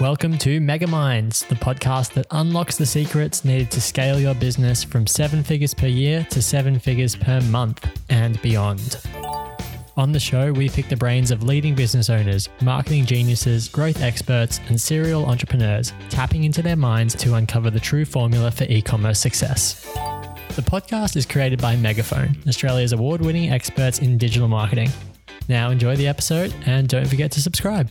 Welcome to Mega Minds, the podcast that unlocks the secrets needed to scale your business from seven figures per year to seven figures per month and beyond. On the show, we pick the brains of leading business owners, marketing geniuses, growth experts, and serial entrepreneurs, tapping into their minds to uncover the true formula for e commerce success. The podcast is created by Megaphone, Australia's award winning experts in digital marketing. Now, enjoy the episode and don't forget to subscribe.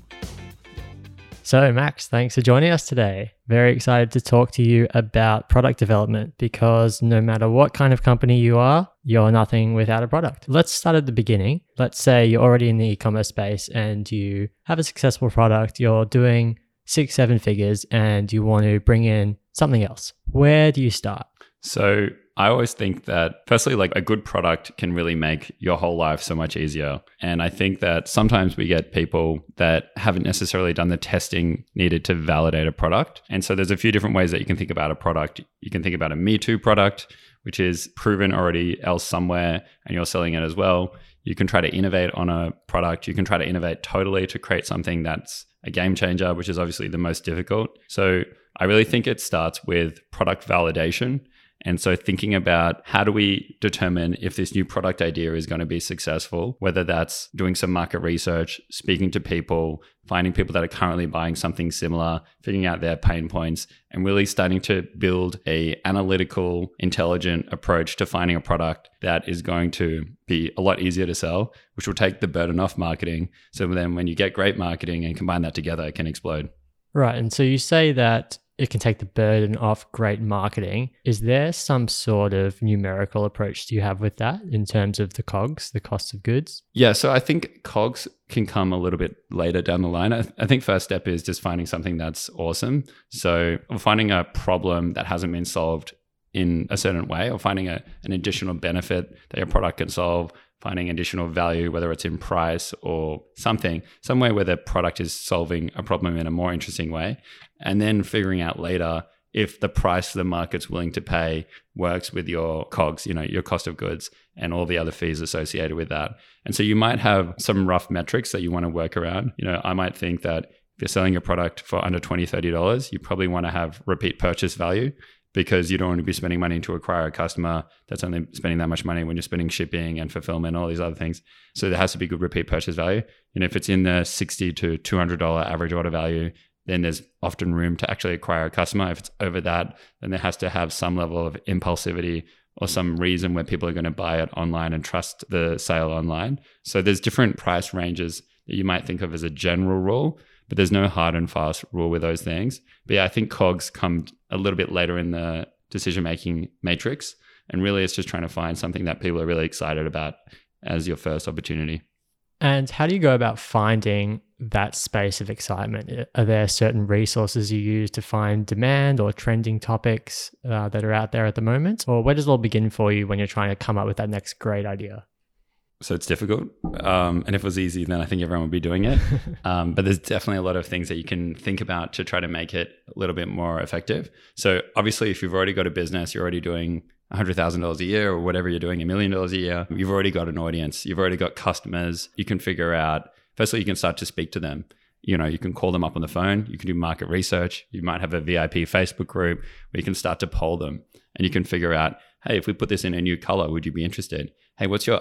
So, Max, thanks for joining us today. Very excited to talk to you about product development because no matter what kind of company you are, you're nothing without a product. Let's start at the beginning. Let's say you're already in the e commerce space and you have a successful product, you're doing six, seven figures, and you want to bring in something else. Where do you start? So I always think that, firstly, like a good product can really make your whole life so much easier. And I think that sometimes we get people that haven't necessarily done the testing needed to validate a product. And so there's a few different ways that you can think about a product. You can think about a Me Too product, which is proven already else somewhere and you're selling it as well. You can try to innovate on a product. You can try to innovate totally to create something that's a game changer, which is obviously the most difficult. So I really think it starts with product validation and so, thinking about how do we determine if this new product idea is going to be successful, whether that's doing some market research, speaking to people, finding people that are currently buying something similar, figuring out their pain points, and really starting to build a analytical, intelligent approach to finding a product that is going to be a lot easier to sell, which will take the burden off marketing. So then, when you get great marketing and combine that together, it can explode. Right. And so you say that it can take the burden off great marketing. Is there some sort of numerical approach do you have with that in terms of the COGS, the cost of goods? Yeah, so I think COGS can come a little bit later down the line. I, th- I think first step is just finding something that's awesome. So finding a problem that hasn't been solved in a certain way or finding a, an additional benefit that your product can solve finding additional value, whether it's in price or something, somewhere where the product is solving a problem in a more interesting way. And then figuring out later if the price the market's willing to pay works with your cogs, you know, your cost of goods and all the other fees associated with that. And so you might have some rough metrics that you want to work around. You know, I might think that if you're selling a product for under $20, $30, you probably want to have repeat purchase value because you don't want to be spending money to acquire a customer that's only spending that much money when you're spending shipping and fulfillment all these other things. So there has to be good repeat purchase value. And if it's in the 60 to $200 average order value, then there's often room to actually acquire a customer. If it's over that, then there has to have some level of impulsivity or mm. some reason where people are going to buy it online and trust the sale online. So there's different price ranges that you might think of as a general rule but there's no hard and fast rule with those things. But yeah, I think cogs come a little bit later in the decision making matrix. And really, it's just trying to find something that people are really excited about as your first opportunity. And how do you go about finding that space of excitement? Are there certain resources you use to find demand or trending topics uh, that are out there at the moment? Or where does it all begin for you when you're trying to come up with that next great idea? so it's difficult. Um, and if it was easy, then I think everyone would be doing it. Um, but there's definitely a lot of things that you can think about to try to make it a little bit more effective. So obviously, if you've already got a business, you're already doing $100,000 a year or whatever you're doing, a million dollars a year, you've already got an audience, you've already got customers. You can figure out, firstly, you can start to speak to them. You know, you can call them up on the phone, you can do market research, you might have a VIP Facebook group where you can start to poll them and you can figure out, hey, if we put this in a new color, would you be interested? Hey, what's your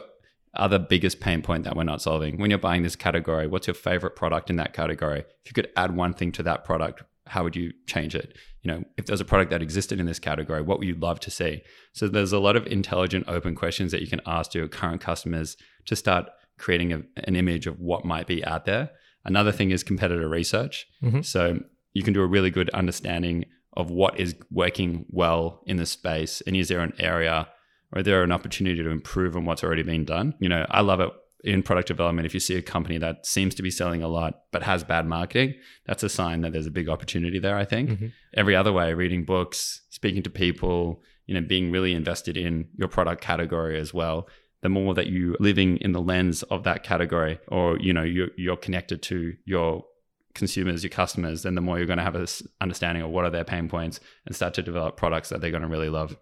other biggest pain point that we're not solving? When you're buying this category, what's your favorite product in that category? If you could add one thing to that product, how would you change it? You know, if there's a product that existed in this category, what would you love to see? So there's a lot of intelligent, open questions that you can ask to your current customers to start creating a, an image of what might be out there. Another thing is competitor research. Mm-hmm. So you can do a really good understanding of what is working well in the space, and is there an area or there an opportunity to improve on what's already been done. You know, I love it in product development. If you see a company that seems to be selling a lot but has bad marketing, that's a sign that there's a big opportunity there. I think mm-hmm. every other way, reading books, speaking to people, you know, being really invested in your product category as well. The more that you living in the lens of that category, or you know, you're, you're connected to your consumers, your customers, then the more you're going to have an understanding of what are their pain points and start to develop products that they're going to really love.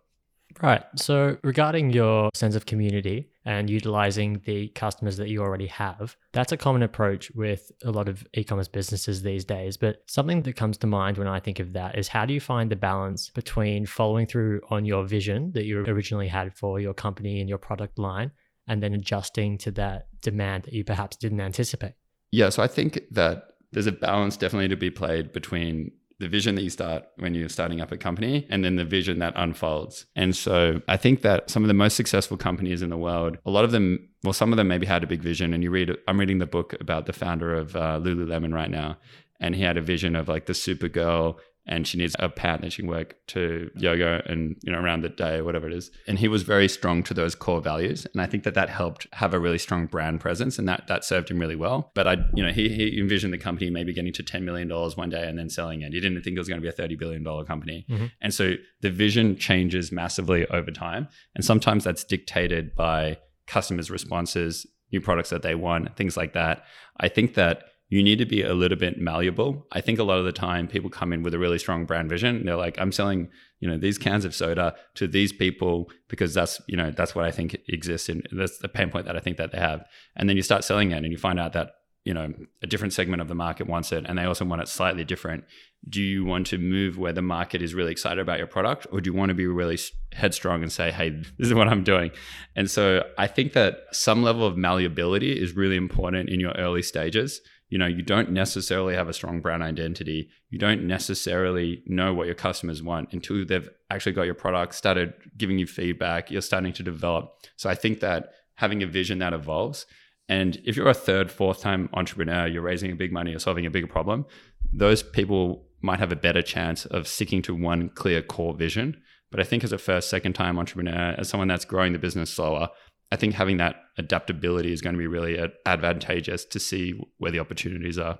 Right. So, regarding your sense of community and utilizing the customers that you already have, that's a common approach with a lot of e commerce businesses these days. But something that comes to mind when I think of that is how do you find the balance between following through on your vision that you originally had for your company and your product line and then adjusting to that demand that you perhaps didn't anticipate? Yeah. So, I think that there's a balance definitely to be played between the vision that you start when you're starting up a company and then the vision that unfolds. And so I think that some of the most successful companies in the world, a lot of them, well, some of them maybe had a big vision. And you read, I'm reading the book about the founder of uh, Lululemon right now. And he had a vision of like the Supergirl and she needs a pad that she can work to yoga and you know around the day or whatever it is. And he was very strong to those core values. And i think that that helped have a really strong brand presence and that that served him really well. But i you know he, he envisioned the company maybe getting to 10 million dollars one day and then selling it. He didn't think it was going to be a 30 billion dollar company. Mm-hmm. and so the vision changes massively over time. And sometimes that's dictated by customers responses new products that they want things like that. I think that you need to be a little bit malleable. I think a lot of the time people come in with a really strong brand vision. They're like, I'm selling, you know, these cans of soda to these people because that's, you know, that's what I think exists and that's the pain point that I think that they have. And then you start selling it and you find out that, you know, a different segment of the market wants it and they also want it slightly different. Do you want to move where the market is really excited about your product or do you want to be really headstrong and say, hey, this is what I'm doing? And so I think that some level of malleability is really important in your early stages you know you don't necessarily have a strong brand identity. You don't necessarily know what your customers want until they've actually got your product started giving you feedback you're starting to develop. So i think that having a vision that evolves and if you're a third fourth time entrepreneur you're raising a big money or solving a bigger problem those people might have a better chance of sticking to one clear core vision. But i think as a first second time entrepreneur as someone that's growing the business slower I think having that adaptability is going to be really advantageous to see where the opportunities are.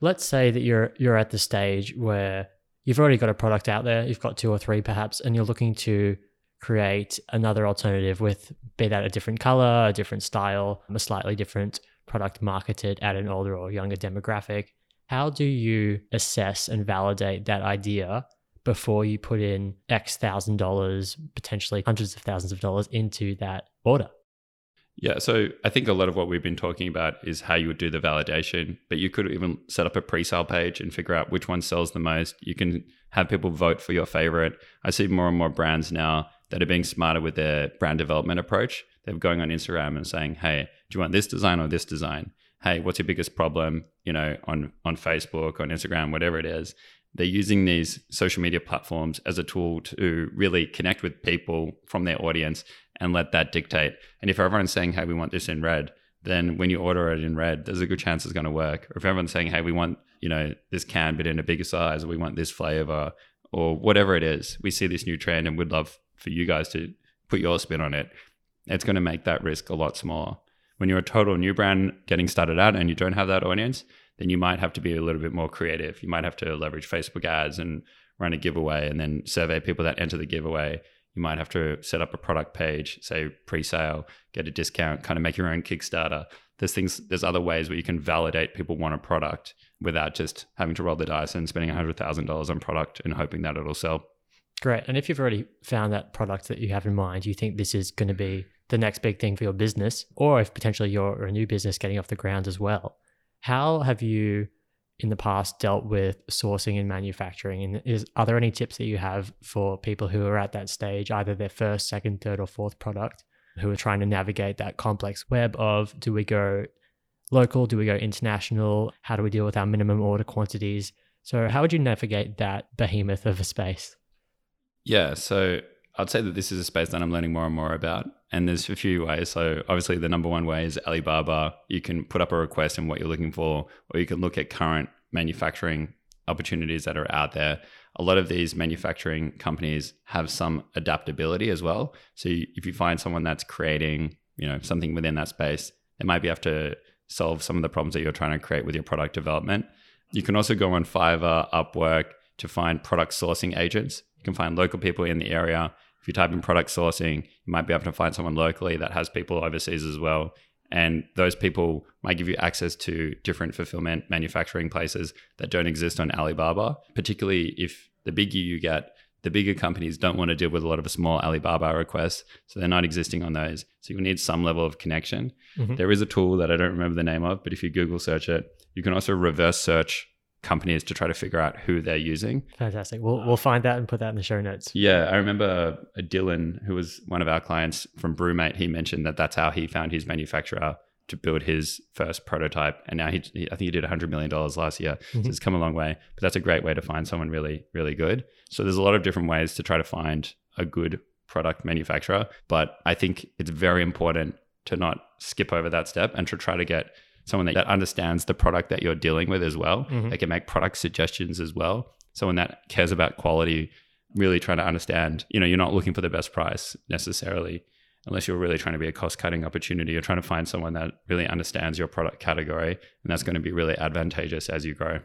Let's say that you're you're at the stage where you've already got a product out there, you've got two or three perhaps, and you're looking to create another alternative with be that a different color, a different style, a slightly different product marketed at an older or younger demographic. How do you assess and validate that idea before you put in X thousand dollars, potentially hundreds of thousands of dollars into that order. Yeah, so I think a lot of what we've been talking about is how you would do the validation, but you could even set up a pre-sale page and figure out which one sells the most. You can have people vote for your favorite. I see more and more brands now that are being smarter with their brand development approach. They're going on Instagram and saying, "Hey, do you want this design or this design?" Hey, what's your biggest problem? You know, on on Facebook, on Instagram, whatever it is, they're using these social media platforms as a tool to really connect with people from their audience and let that dictate. And if everyone's saying, hey, we want this in red, then when you order it in red, there's a good chance it's going to work. Or if everyone's saying, hey, we want, you know, this can but in a bigger size, or we want this flavor, or whatever it is, we see this new trend and we'd love for you guys to put your spin on it. It's going to make that risk a lot smaller. When you're a total new brand getting started out and you don't have that audience, then you might have to be a little bit more creative. You might have to leverage Facebook ads and run a giveaway and then survey people that enter the giveaway. You might have to set up a product page, say pre-sale, get a discount, kind of make your own Kickstarter. There's things, there's other ways where you can validate people want a product without just having to roll the dice and spending $100,000 on product and hoping that it'll sell. Great. And if you've already found that product that you have in mind, you think this is going to be the next big thing for your business, or if potentially you're a new business getting off the ground as well, how have you in the past dealt with sourcing and manufacturing? And is are there any tips that you have for people who are at that stage, either their first, second, third, or fourth product, who are trying to navigate that complex web of do we go local, do we go international, how do we deal with our minimum order quantities? So how would you navigate that behemoth of a space? Yeah, so I'd say that this is a space that I'm learning more and more about. And there's a few ways. So obviously the number one way is Alibaba. You can put up a request and what you're looking for, or you can look at current manufacturing opportunities that are out there. A lot of these manufacturing companies have some adaptability as well. So if you find someone that's creating, you know, something within that space, they might be able to solve some of the problems that you're trying to create with your product development. You can also go on Fiverr, Upwork to find product sourcing agents. You can find local people in the area if you type in product sourcing, you might be able to find someone locally that has people overseas as well. And those people might give you access to different fulfillment manufacturing places that don't exist on Alibaba, particularly if the bigger you get, the bigger companies don't want to deal with a lot of small Alibaba requests, so they're not existing on those. So you need some level of connection. Mhm. There is a tool that I don't remember the name of, but if you Google search it, you can also reverse search companies to try to figure out who they're using. Fantastic. We'll, we'll find that and put that in the show notes. Yeah, I remember uh, Dylan, who was one of our clients from Brewmate, he mentioned that that's how he found his manufacturer to build his first prototype. And now he, I think he did $100 million last year. Mhm. So it's come a long way. But that's a great way to find someone really, really good. So there's a lot of different ways to try to find a good product manufacturer. But I think it's very important to not skip over that step and to try to get someone that, that understands the product that you're dealing with as well. Mhm. They can make product suggestions as well. Someone that cares about quality, really trying to understand, you know, you're not looking for the best price necessarily, unless you're really trying to be a cost cutting opportunity. You're trying to find someone that really understands your product category. And that's going to be really advantageous as you grow.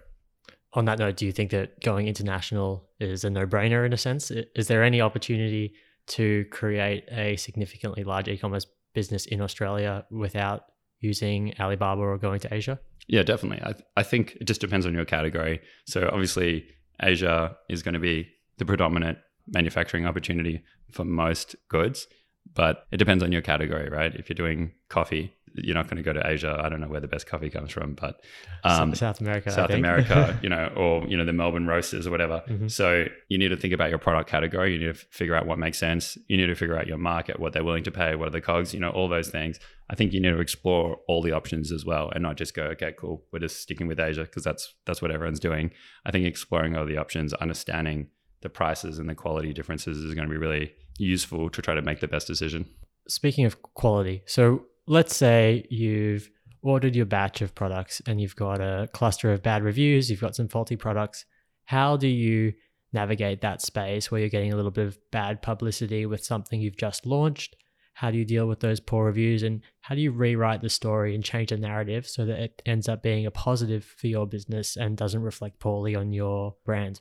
On that note, do you think that going international is a no brainer in a sense? Is there any opportunity to create a significantly large e commerce business in Australia without using Alibaba or going to Asia? Yeah, definitely. I, I think it just depends on your category. So obviously, Asia is going to be the predominant manufacturing opportunity for most goods, but it depends on your category, right? If you're doing coffee, you're not going to go to Asia. I don't know where the best coffee comes from, but um, South America. I South. America, you know, or you know the Melbourne roasters or whatever. Mhm. So you need to think about your product category. You need to figure out what makes sense. You need to figure out your market, what they're willing to pay, what are the cogs, you know, all those things. I think you need to explore all the options as well, and not just go, okay, cool, we're just sticking with Asia because that's that's what everyone's doing. I think exploring all the options, understanding the prices and the quality differences is going to be really useful to try to make the best decision. Speaking of quality, so let's say you've ordered your batch of products and you've got a cluster of bad reviews, you've got some faulty products. How do you navigate that space where you're getting a little bit of bad publicity with something you've just launched? How do you deal with those poor reviews and how do you rewrite the story and change the narrative so that it ends up being a positive for your business and doesn't reflect poorly on your brand?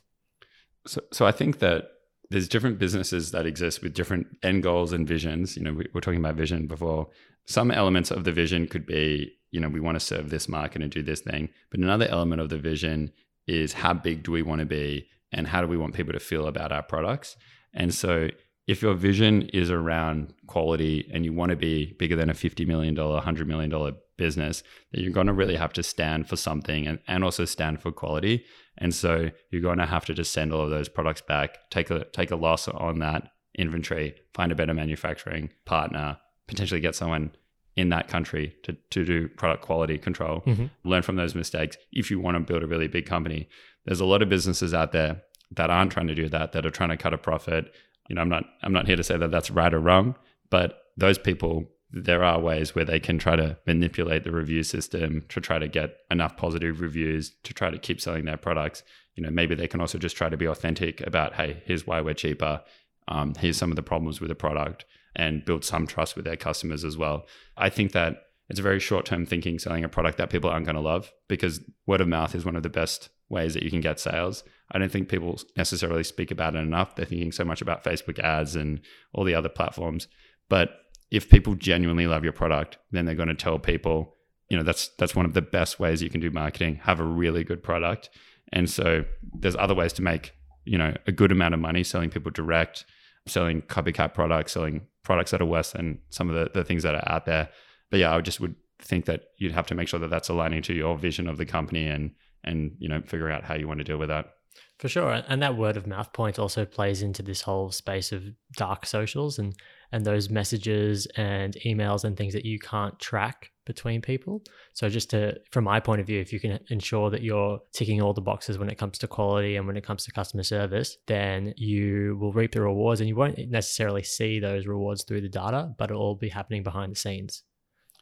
So, so I think that there's different businesses that exist with different end goals and visions. You know, we were talking about vision before. Some elements of the vision could be, you know, we want to serve this market and do this thing. But another element of the vision is how big do we want to be and how do we want people to feel about our products? And so if your vision is around quality and you want to be bigger than a $50 million, $100 million business, then you're going to really have to stand for something and, and also stand for quality. And so you're going to have to just send all of those products back, take a take a loss on that inventory, find a better manufacturing partner, potentially get someone in that country to, to do product quality control, Mhm. learn from those mistakes if you want to build a really big company. There's a lot of businesses out there that aren't trying to do that, that are trying to cut a profit. You know, I'm not I'm not here to say that that's right or wrong, but those people there are ways where they can try to manipulate the review system to try to get enough positive reviews to try to keep selling their products. You know, maybe they can also just try to be authentic about, hey, here's why we're cheaper. Um, here's some of the problems with the product and build some trust with their customers as well. I think that it's a very short term thinking selling a product that people aren't going to love because word of mouth is one of the best ways that you can get sales. I don't think people necessarily speak about it enough. They're thinking so much about Facebook ads and all the other platforms. But if people genuinely love your product, then they're going to tell people, you know, that's that's one of the best ways you can do marketing, have a really good product. And so there's other ways to make, you know, a good amount of money selling people direct, selling copycat products, selling products that are worse than some of the, the things that are out there. But yeah, I just would think that you'd have to make sure that that's aligning to your vision of the company and and you know figure out how you want to deal with that. For sure. And that word of mouth point also plays into this whole space of dark socials and and those messages and emails and things that you can't track between people. So just to from my point of view, if you can ensure that you're ticking all the boxes when it comes to quality and when it comes to customer service, then you will reap the rewards and you won't necessarily see those rewards through the data, but it'll all be happening behind the scenes.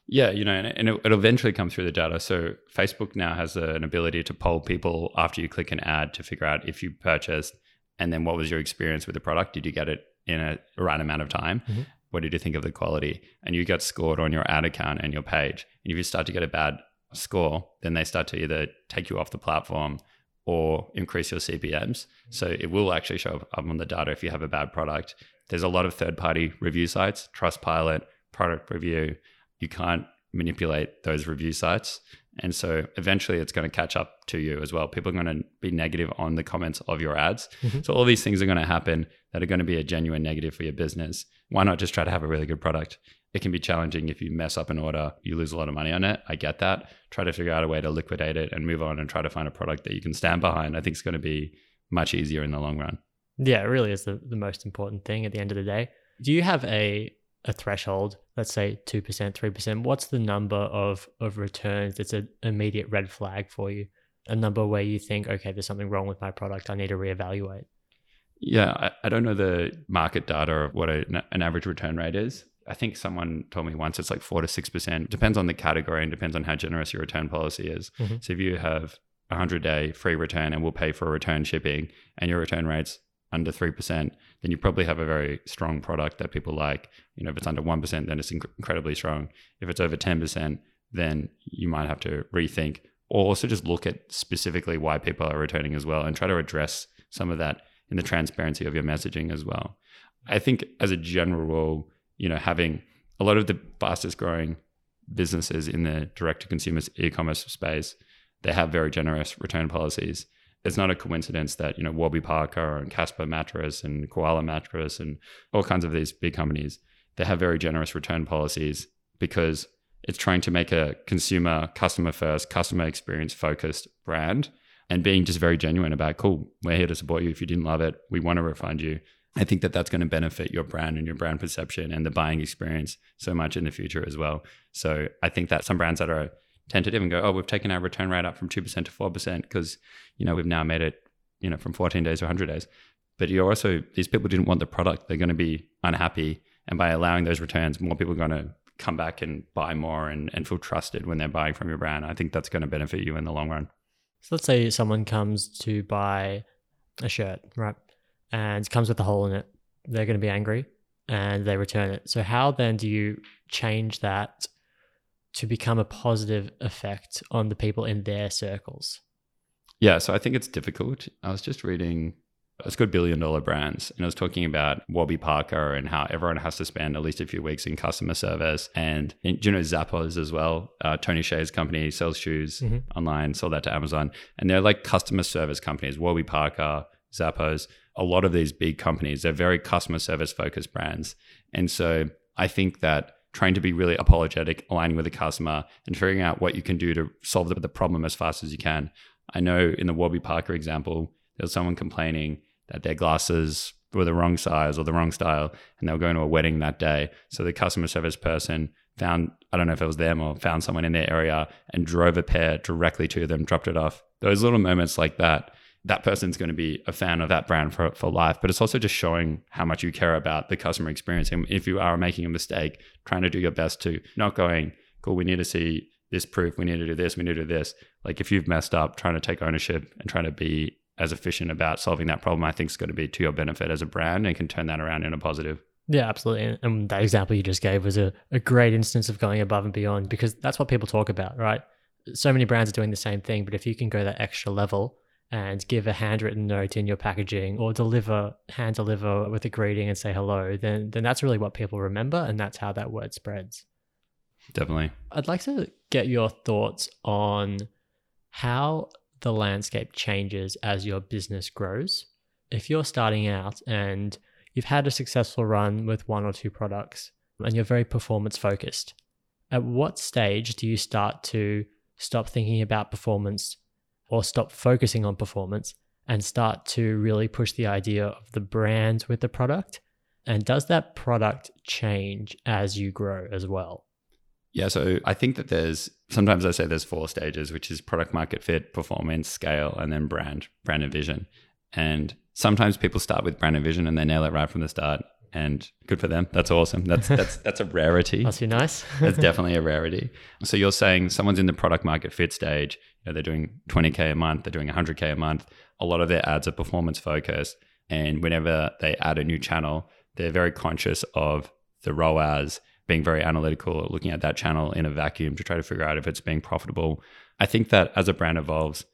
Yeah, you know, and, it, it'll eventually come through the data. So Facebook now has an ability to poll people after you click an ad to figure out if you purchased and then what was your experience with the product. Did you get it in a right amount of time? Mhm. What did you think of the quality? And you get scored on your ad account and your page. And if you start to get a bad score, then they start to either take you off the platform or increase your CPMs. So it will actually show up on the data if you have a bad product. There's a lot of third party review sites, Trustpilot, Product Review. You can't manipulate those review sites. And so eventually it's going to catch up to you as well. People are going to be negative on the comments of your ads. Mm-hmm. So all these things are going to happen that are going to be a genuine negative for your business. Why not just try to have a really good product? It can be challenging if you mess up an order, you lose a lot of money on it. I get that. Try to figure out a way to liquidate it and move on and try to find a product that you can stand behind. I think it's going to be much easier in the long run. Yeah, it really is the, the most important thing at the end of the day. Do you have a a threshold, let's say 2%, 3%, what's the number of, of returns that's an immediate red flag for you? A number where you think, okay, there's something wrong with my product. I need to reevaluate. Yeah, I, I don't know the market data of what a, an average return rate is. I think someone told me once it's like four to six percent. Depends on the category and depends on how generous your return policy is. Mhm. So if you have a hundred day free return and we'll pay for a return shipping, and your return rate's under three percent, then you probably have a very strong product that people like. You know, if it's under one percent, then it's inc- incredibly strong. If it's over ten percent, then you might have to rethink, or also just look at specifically why people are returning as well, and try to address some of that in the transparency of your messaging as well. I think as a general rule, you know, having a lot of the fastest growing businesses in the direct to consumer e-commerce space, they have very generous return policies. It's not a coincidence that, you know, Warby Parker and Casper Mattress and Koala Mattress and all kinds of these big companies, they have very generous return policies because it's trying to make a consumer, customer first, customer experience focused brand and being just very genuine about, cool, we're here to support you. If you didn't love it, we want to refund you. I think that that's going to benefit your brand and your brand perception and the buying experience so much in the future as well. So I think that some brands that are tentative and go, oh, we've taken our return rate up from 2% to 4% because, you know, we've now made it, you know, from 14 days to 100 days. But you're also, these people didn't want the product. They're going to be unhappy. And by allowing those returns, more people are going to come back and buy more and, and feel trusted when they're buying from your brand. I think that's going to benefit you in the long run. So let's say someone comes to buy a shirt, right? And it comes with a hole in it. They're going to be angry and they return it. So, how then do you change that to become a positive effect on the people in their circles? Yeah, so I think it's difficult. I was just reading it's called Billion Dollar Brands, and I was talking about Warby Parker and how everyone has to spend at least a few weeks in customer service. And do you know Zappos as well? Uh, Tony Hsieh's company sells shoes Mhm. online, sold that to Amazon, and they're like customer service companies. Warby Parker, Zappos, a lot of these big companies, they're very customer service focused brands, and so I think that trying to be really apologetic, aligning with the customer, and figuring out what you can do to solve the, problem as fast as you can. I know in the Warby Parker example, there was someone complaining that their glasses were the wrong size or the wrong style, and they were going to a wedding that day. So the customer service person found, I don't know if it was them or found someone in their area and drove a pair directly to them, dropped it off. Those little moments like that, that person's going to be a fan of that brand for, for life. But it's also just showing how much you care about the customer experience. And if you are making a mistake, trying to do your best to not going, cool, we need to see this proof, we need to do this, we need to do this. Like if you've messed up, trying to take ownership and trying to be as efficient about solving that problem, I think is going to be to your benefit as a brand and can turn that around in a positive. Yeah, absolutely. And- that example you just gave was a, a great instance of going above and beyond because that's what people talk about, right? So many brands are doing the same thing, but if you can go that extra level and give a handwritten note in your packaging or deliver, hand deliver with a greeting and say hello, then then that's really what people remember and that's how that word spreads. Definitely. I'd like to get your thoughts on how the landscape changes as your business grows. If you're starting out and you've had a successful run with one or two products and you're very performance focused, at what stage do you start to stop thinking about performance or stop focusing on performance and start to really push the idea of the brand with the product? And does that product change as you grow as well? Yeah, so I think that there's sometimes I say there's four stages, which is product market fit, performance, scale, and then brand, brand and vision. And sometimes people start with brand and vision and they nail it right from the start. And good for them. That's awesome. That's that's that's a rarity. Must be nice. That's definitely a rarity. So you're saying someone's in the product market fit stage, you know, they're doing 20K a month, they're doing 100K a month. A lot of their ads are performance focused. And whenever they add a new channel, they're very conscious of the ROAS, being very analytical, looking at that channel in a vacuum to try to figure out if it's being profitable. I think that as a brand evolves,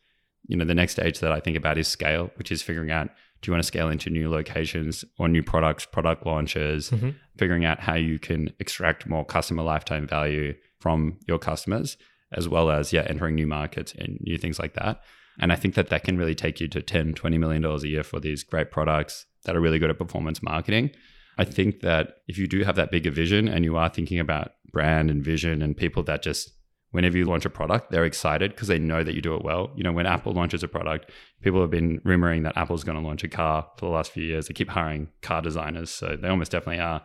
you know, the next stage that I think about is scale, which is figuring out do you want to scale into new locations or new products, product launches, Mhm. figuring out how you can extract more customer lifetime value from your customers, as well as, yeah, entering new markets and new things like that. And I think that that can really take you to 10, 20 million dollars a year for these great products that are really good at performance marketing. I think that if you do have that bigger vision and you are thinking about brand and vision and people that just whenever you launch a product, they're excited because they know that you do it well. You know, when Apple launches a product, people have been rumoring that Apple's going to launch a car for the last few years. They keep hiring car designers, so they almost definitely are.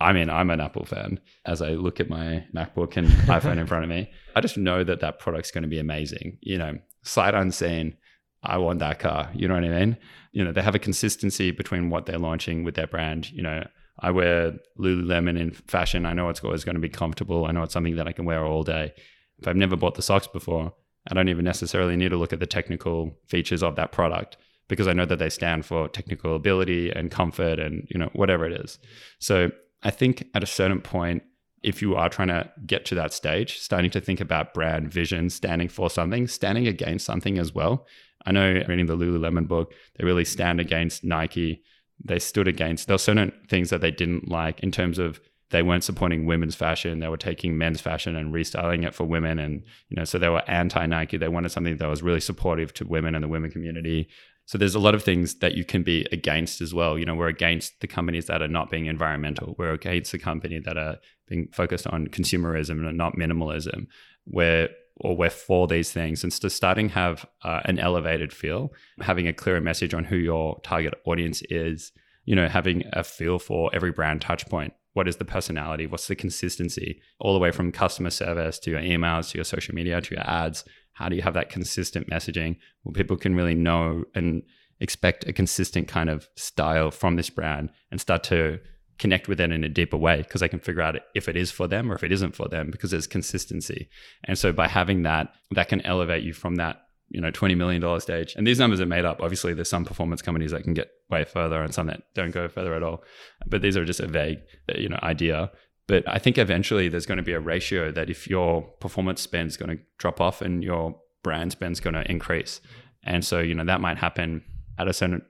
I mean, I'm an Apple fan. As I look at my MacBook and iPhone in front of me, I just know that that product's going to be amazing. You know, sight unseen, I want that car. You know what I mean? You know, they have a consistency between what they're launching with their brand. You know, I wear Lululemon in fashion. I know it's always going to be comfortable. I know it's something that I can wear all day. If I've never bought the socks before, I don't even necessarily need to look at the technical features of that product because I know that they stand for technical ability and comfort and you know whatever it is. So I think at a certain point if you are trying to get to that stage, starting to think about brand vision, standing for something, standing against something as well. I know reading the Lululemon book, they really stand against Nike they stood against. There were certain things that they didn't like in terms of they weren't supporting women's fashion. They were taking men's fashion and restyling it for women. And, you know, so they were anti Nike. They wanted something that was really supportive to women and the women community. So there's a lot of things that you can be against as well. You know, we're against the companies that are not being environmental. We're against the company that are being focused on consumerism and not minimalism. We're or we're for these things and so starting have uh, an elevated feel having a clearer message on who your target audience is you know having a feel for every brand touch point what is the personality? What's the consistency? All the way from customer service to your emails to your social media to your ads. How do you have that consistent messaging? Where people can really know and expect a consistent kind of style from this brand and start to connect with it in a deeper way because they can figure out if it is for them or if it isn't for them because there's consistency. And so by having that, that can elevate you from that you know $20 million stage. And these numbers are made up. Obviously there's some performance companies that can get way further and some that don't go further at all. But these are just a vague uh, you know idea. But i think eventually there's going to be a ratio that if your performance spend is going to drop off and your brand spend is going to increase. And so you know that might happen at a certain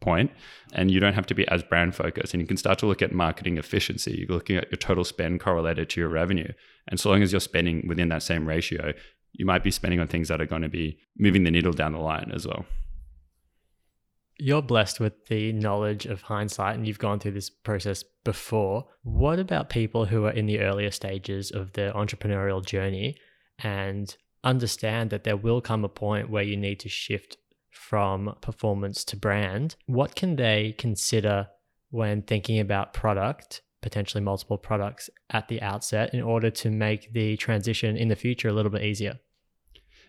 point and you don't have to be as brand focused. And you can start to look at marketing efficiency. You're looking at your total spend correlated to your revenue. And so long as you're spending within that same ratio you might be spending on things that are going to be moving the needle down the line as well. You're blessed with the knowledge of hindsight and you've gone through this process before. What about people who are in the earlier stages of their entrepreneurial journey and understand that there will come a point where you need to shift from performance to brand, what can they consider when thinking about product, potentially multiple products at the outset, in order to make the transition in the future a little bit easier?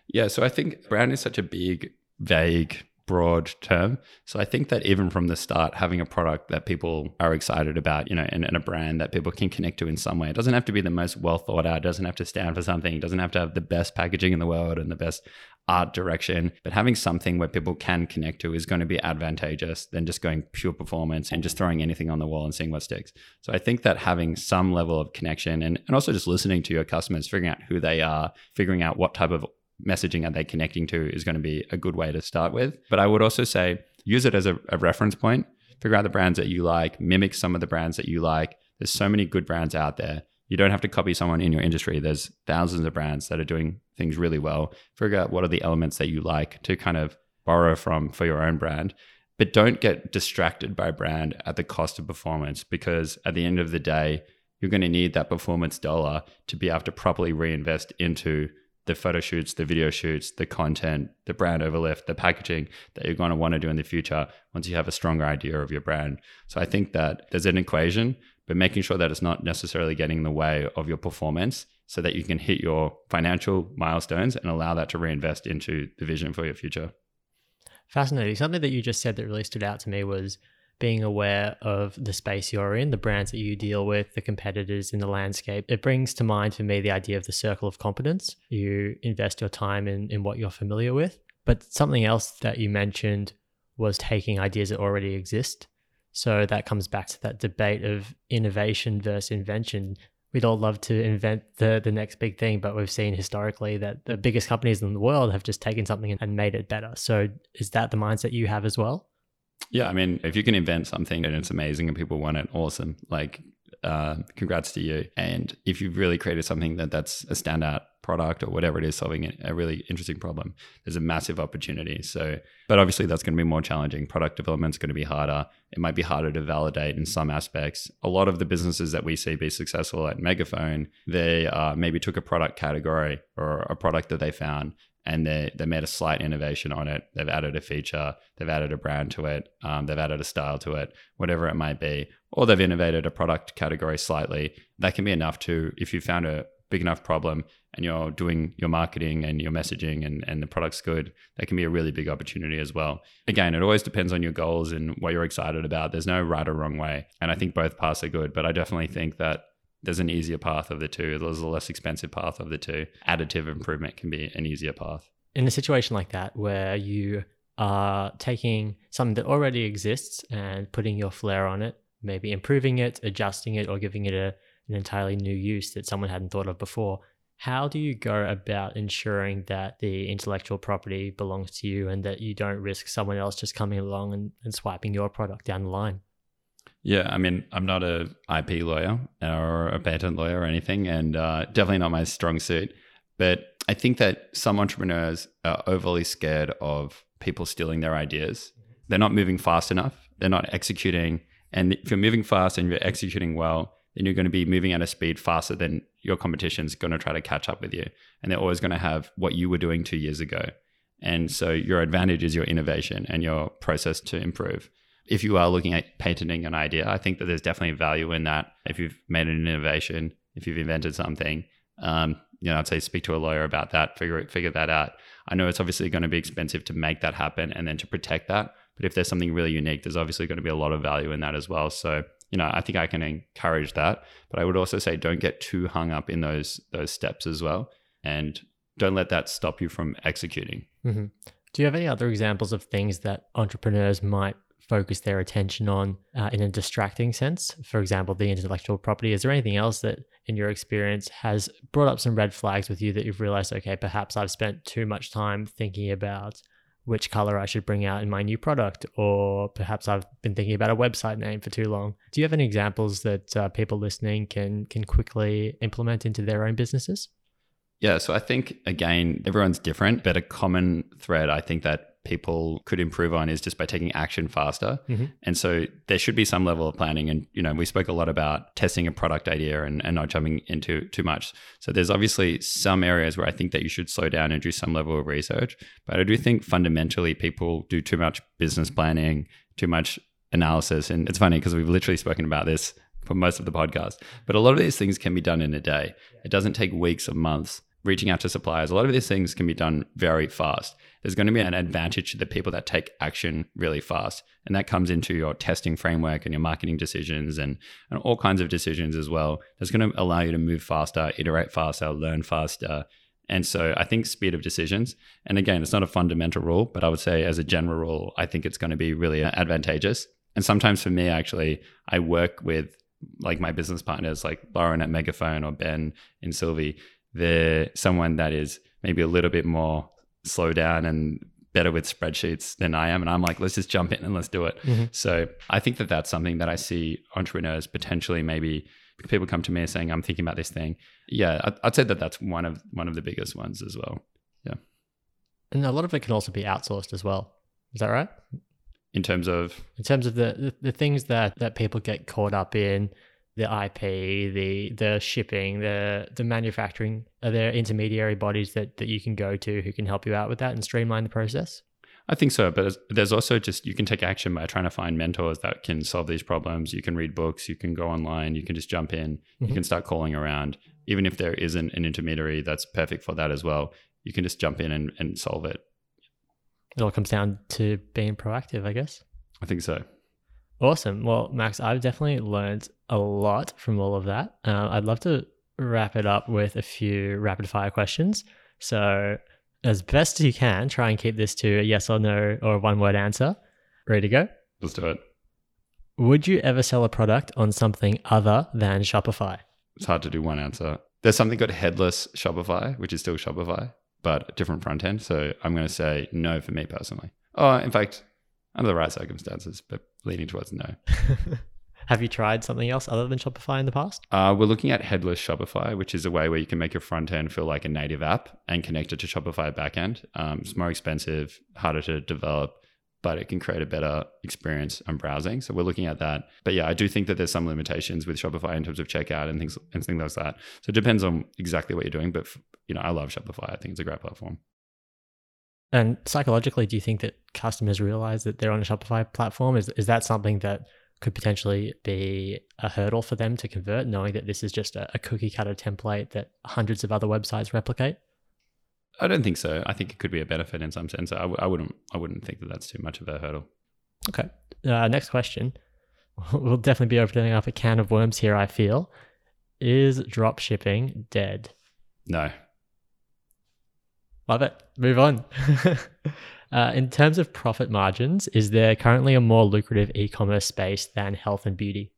Yeah, so I think brand is such a big, vague broad term. So I think that even from the start, having a product that people are excited about, you know, and, and, a brand that people can connect to in some way. It doesn't have to be the most well thought out, doesn't have to stand for something, doesn't have to have the best packaging in the world and the best art direction. But having something where people can connect to is going to be advantageous than just going pure performance and just throwing anything on the wall and seeing what sticks. So I think that having some level of connection and, and also just listening to your customers, figuring out who they are, figuring out what type of messaging are they connecting to is going to be a good way to start with. But I would also say use it as a, a reference point. Figure out the brands that you like, mimic some of the brands that you like. There's so many good brands out there. You don't have to copy someone in your industry. There's thousands of brands that are doing things really well. Figure out what are the elements that you like to kind of borrow from for your own brand. But don't get distracted by brand at the cost of performance because at the end of the day, you're going to need that performance dollar to be able to properly reinvest into the photo shoots, the video shoots, the content, the brand overlift, the packaging that you're going to want to do in the future once you have a stronger idea of your brand. So I think that there's an equation, but making sure that it's not necessarily getting in the way of your performance so that you can hit your financial milestones and allow that to reinvest into the vision for your future. Fascinating. Something that you just said that really stood out to me was being aware of the space you're in, the brands that you deal with, the competitors in the landscape. It brings to mind for me the idea of the circle of competence. You invest your time in, in what you're familiar with. But something else that you mentioned was taking ideas that already exist. So that comes back to that debate of innovation versus invention. We'd all love to invent the, the next big thing, but we've seen historically that the biggest companies in the world have just taken something and made it better. So is that the mindset you have as well? Yeah, I mean, if you can invent something and it's amazing and people want it, awesome. Like uh, congrats to you. And if you've really created something that that's a standout product or whatever it is solving a really interesting problem there's a massive opportunity. So but obviously that's going to be more challenging. Product development is going to be harder. It might be harder to validate in some aspects. A lot of the businesses that we see be successful at megaphone they uh, maybe took a product category or a product that they found and they they made a slight innovation on it. They've added a feature, they've added a brand to it, um, they've added a style to it, whatever it might be, or they've innovated a product category slightly. That can be enough to if you found a big enough problem and you're doing your marketing and your messaging and, and the product's good, that can be a really big opportunity as well. Again, it always depends on your goals and what you're excited about. There's no right or wrong way. And I think both paths are good, but I definitely think that there's an easier path of the two. There's a less expensive path of the two. Additive improvement can be an easier path. In a situation like that, where you are taking something that already exists and putting your flair on it, maybe improving it, adjusting it, or giving it a, an entirely new use that someone hadn't thought of before, how do you go about ensuring that the intellectual property belongs to you and that you don't risk someone else just coming along and, and swiping your product down the line? Yeah, I mean, I'm not a IP lawyer or a patent lawyer or anything, and uh, definitely not my strong suit. But I think that some entrepreneurs are overly scared of people stealing their ideas. They're not moving fast enough. They're not executing. And if you're moving fast and you're executing well, then you're going to be moving at a speed faster than your competition's going to try to catch up with you. And they're always going to have what you were doing two years ago. And so your advantage is your innovation and your process to improve if you are looking at patenting an idea, I think that there's definitely value in that. If you've made an innovation, if you've invented something, um, you know, I'd say speak to a lawyer about that, figure figure that out. I know it's obviously going to be expensive to make that happen and then to protect that. But if there's something really unique, there's obviously going to be a lot of value in that as well. So, you know, I think I can encourage that. But I would also say don't get too hung up in those those steps as well, and don't let that stop you from executing. Mm-hmm. Do you have any other examples of things that entrepreneurs might focus their attention on uh, in a distracting sense. For example, the intellectual property. Is there anything else that, in your experience, has brought up some red flags with you that you've realized, okay, perhaps I've spent too much time thinking about which color I should bring out in my new product, or perhaps I've been thinking about a website name for too long. Do you have any examples that uh, people listening can can quickly implement into their own businesses? Yeah, so I think again, everyone's different, but a common thread I think that people could improve on is just by taking action faster. Mm-hmm. And so there should be some level of planning. And, you know, we spoke a lot about testing a product idea and, and not jumping into too much. So there's obviously some areas where I think that you should slow down and do some level of research. But I do think fundamentally people do too much business planning, too much analysis. And it's funny because we've literally spoken about this for most of the podcast. But a lot of these things can be done in a day. It doesn't take weeks or months reaching out to suppliers. A lot of these things can be done very fast. There's going to be an advantage to the people that take action really fast. And that comes into your testing framework and your marketing decisions and, and all kinds of decisions as well. That's going to allow you to move faster, iterate faster, learn faster. And so I think speed of decisions, and again, it's not a fundamental rule, but I would say as a general rule, I think it's going to be really advantageous. And sometimes for me, actually, I work with like my business partners like Lauren at Megaphone or Ben in Sylvie they're someone that is maybe a little bit more slow down and better with spreadsheets than I am. And I'm like, let's just jump in and let's do it. Mm-hmm. So I think that that's something that I see entrepreneurs potentially maybe people come to me saying, I'm thinking about this thing. Yeah, I'd say that that's one of one of the biggest ones as well. Yeah. And a lot of it can also be outsourced as well. Is that right? In terms of in terms of the, the, the things that that people get caught up in the IP, the the shipping, the the manufacturing? Are there intermediary bodies that that you can go to who can help you out with that and streamline the process? I think so, but there's also just you can take action by trying to find mentors that can solve these problems. You can read books, you can go online, you can just jump in, mm-hmm. you can start calling around. Even if there isn't an intermediary that's perfect for that as well, you can just jump in and, and solve it. It all comes down to being proactive, I guess. I think so. Awesome. Well, Max, I've definitely learned a lot from all of that. Uh, I'd love to wrap it up with a few rapid fire questions. So, as best as you can, try and keep this to a yes or no or one word answer. Ready to go? Let's do it. Would you ever sell a product on something other than Shopify? It's hard to do one answer. There's something called headless Shopify, which is still Shopify, but a different front end. So I'm going to say no for me personally. Oh, in fact, under the right circumstances, but leaning towards no. Have you tried something else other than Shopify in the past? Uh, we're looking at headless Shopify, which is a way where you can make your front end feel like a native app and connect it to Shopify backend. Um, it's more expensive, harder to develop, but it can create a better experience on browsing. So we're looking at that. But yeah, I do think that there's some limitations with Shopify in terms of checkout and things and things like that. So it depends on exactly what you're doing. But you know, I love Shopify. I think it's a great platform. And psychologically, do you think that customers realize that they're on a Shopify platform? Is is that something that could potentially be a hurdle for them to convert, knowing that this is just a, a cookie cutter template that hundreds of other websites replicate? I don't think so. I think it could be a benefit in some sense. I w- I wouldn't. I wouldn't think that that's too much of a hurdle. Okay. Uh, next question. We'll definitely be opening up a can of worms here. I feel is drop shipping dead? No. Love it. Move on. uh, in terms of profit margins, is there currently a more lucrative e-commerce space than health and beauty?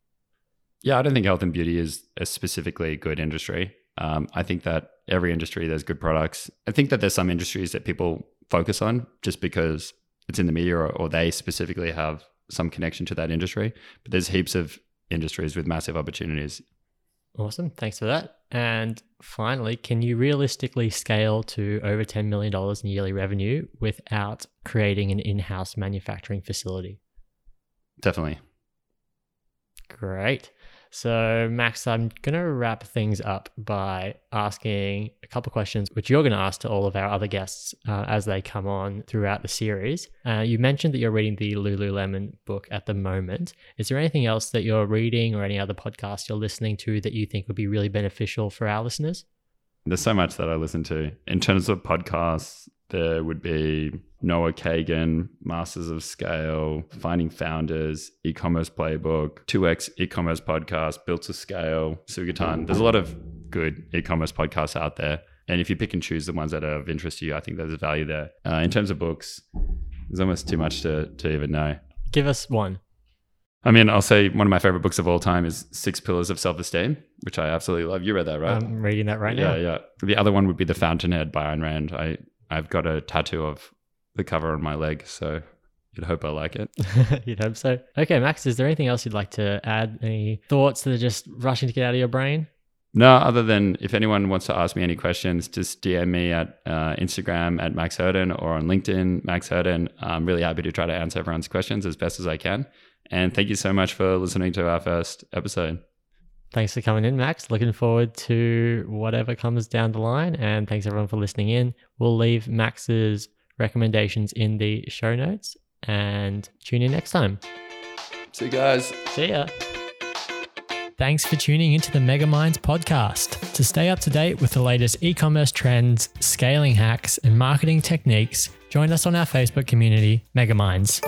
Yeah, I don't think health and beauty is a specifically good industry. Um, I think that every industry there's good products. I think that there's some industries that people focus on just because it's in the media or, or they specifically have some connection to that industry. But there's heaps of industries with massive opportunities. Awesome. Thanks for that. And finally, can you realistically scale to over $10 million in yearly revenue without creating an in house manufacturing facility? Definitely. Great. So, Max, I'm going to wrap things up by asking a couple questions, which you're going to ask to all of our other guests uh, as they come on throughout the series. Uh, you mentioned that you're reading the Lululemon book at the moment. Is there anything else that you're reading or any other podcast you're listening to that you think would be really beneficial for our listeners? There's so much that I listen to. In terms of podcasts, there would be Noah Kagan, Masters of Scale, Finding Founders, E-commerce Playbook, 2x e-commerce podcast, Built to Scale, Sugatan. There's a lot of good e-commerce podcasts out there. And if you pick and choose the ones that are of interest to you, I think there's value there. Uh, in terms of books, there's almost too much to, to even know. Give us one. I mean, I'll say one of my favorite books of all time is Six Pillars of Self Esteem, which I absolutely love. You read that, right? I'm reading that right yeah, now. Yeah, yeah. The other one would be The Fountainhead by Ayn Rand. I I've got a tattoo of the cover on my leg, so you'd hope I like it. you'd hope so. Okay, Max, is there anything else you'd like to add? Any thoughts that are just rushing to get out of your brain? No, other than if anyone wants to ask me any questions, just DM me at uh, Instagram at Max Herden or on LinkedIn, Max Herden. I'm really happy to try to answer everyone's questions as best as I can. And thank you so much for listening to our first episode. Thanks for coming in, Max. Looking forward to whatever comes down the line. And thanks everyone for listening in. We'll leave Max's recommendations in the show notes and tune in next time. See you guys. See ya. Thanks for tuning into the Megaminds podcast. To stay up to date with the latest e commerce trends, scaling hacks, and marketing techniques, join us on our Facebook community, Megaminds.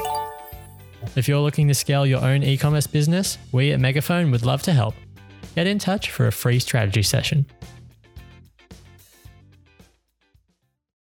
If you're looking to scale your own e commerce business, we at Megaphone would love to help. Get in touch for a free strategy session.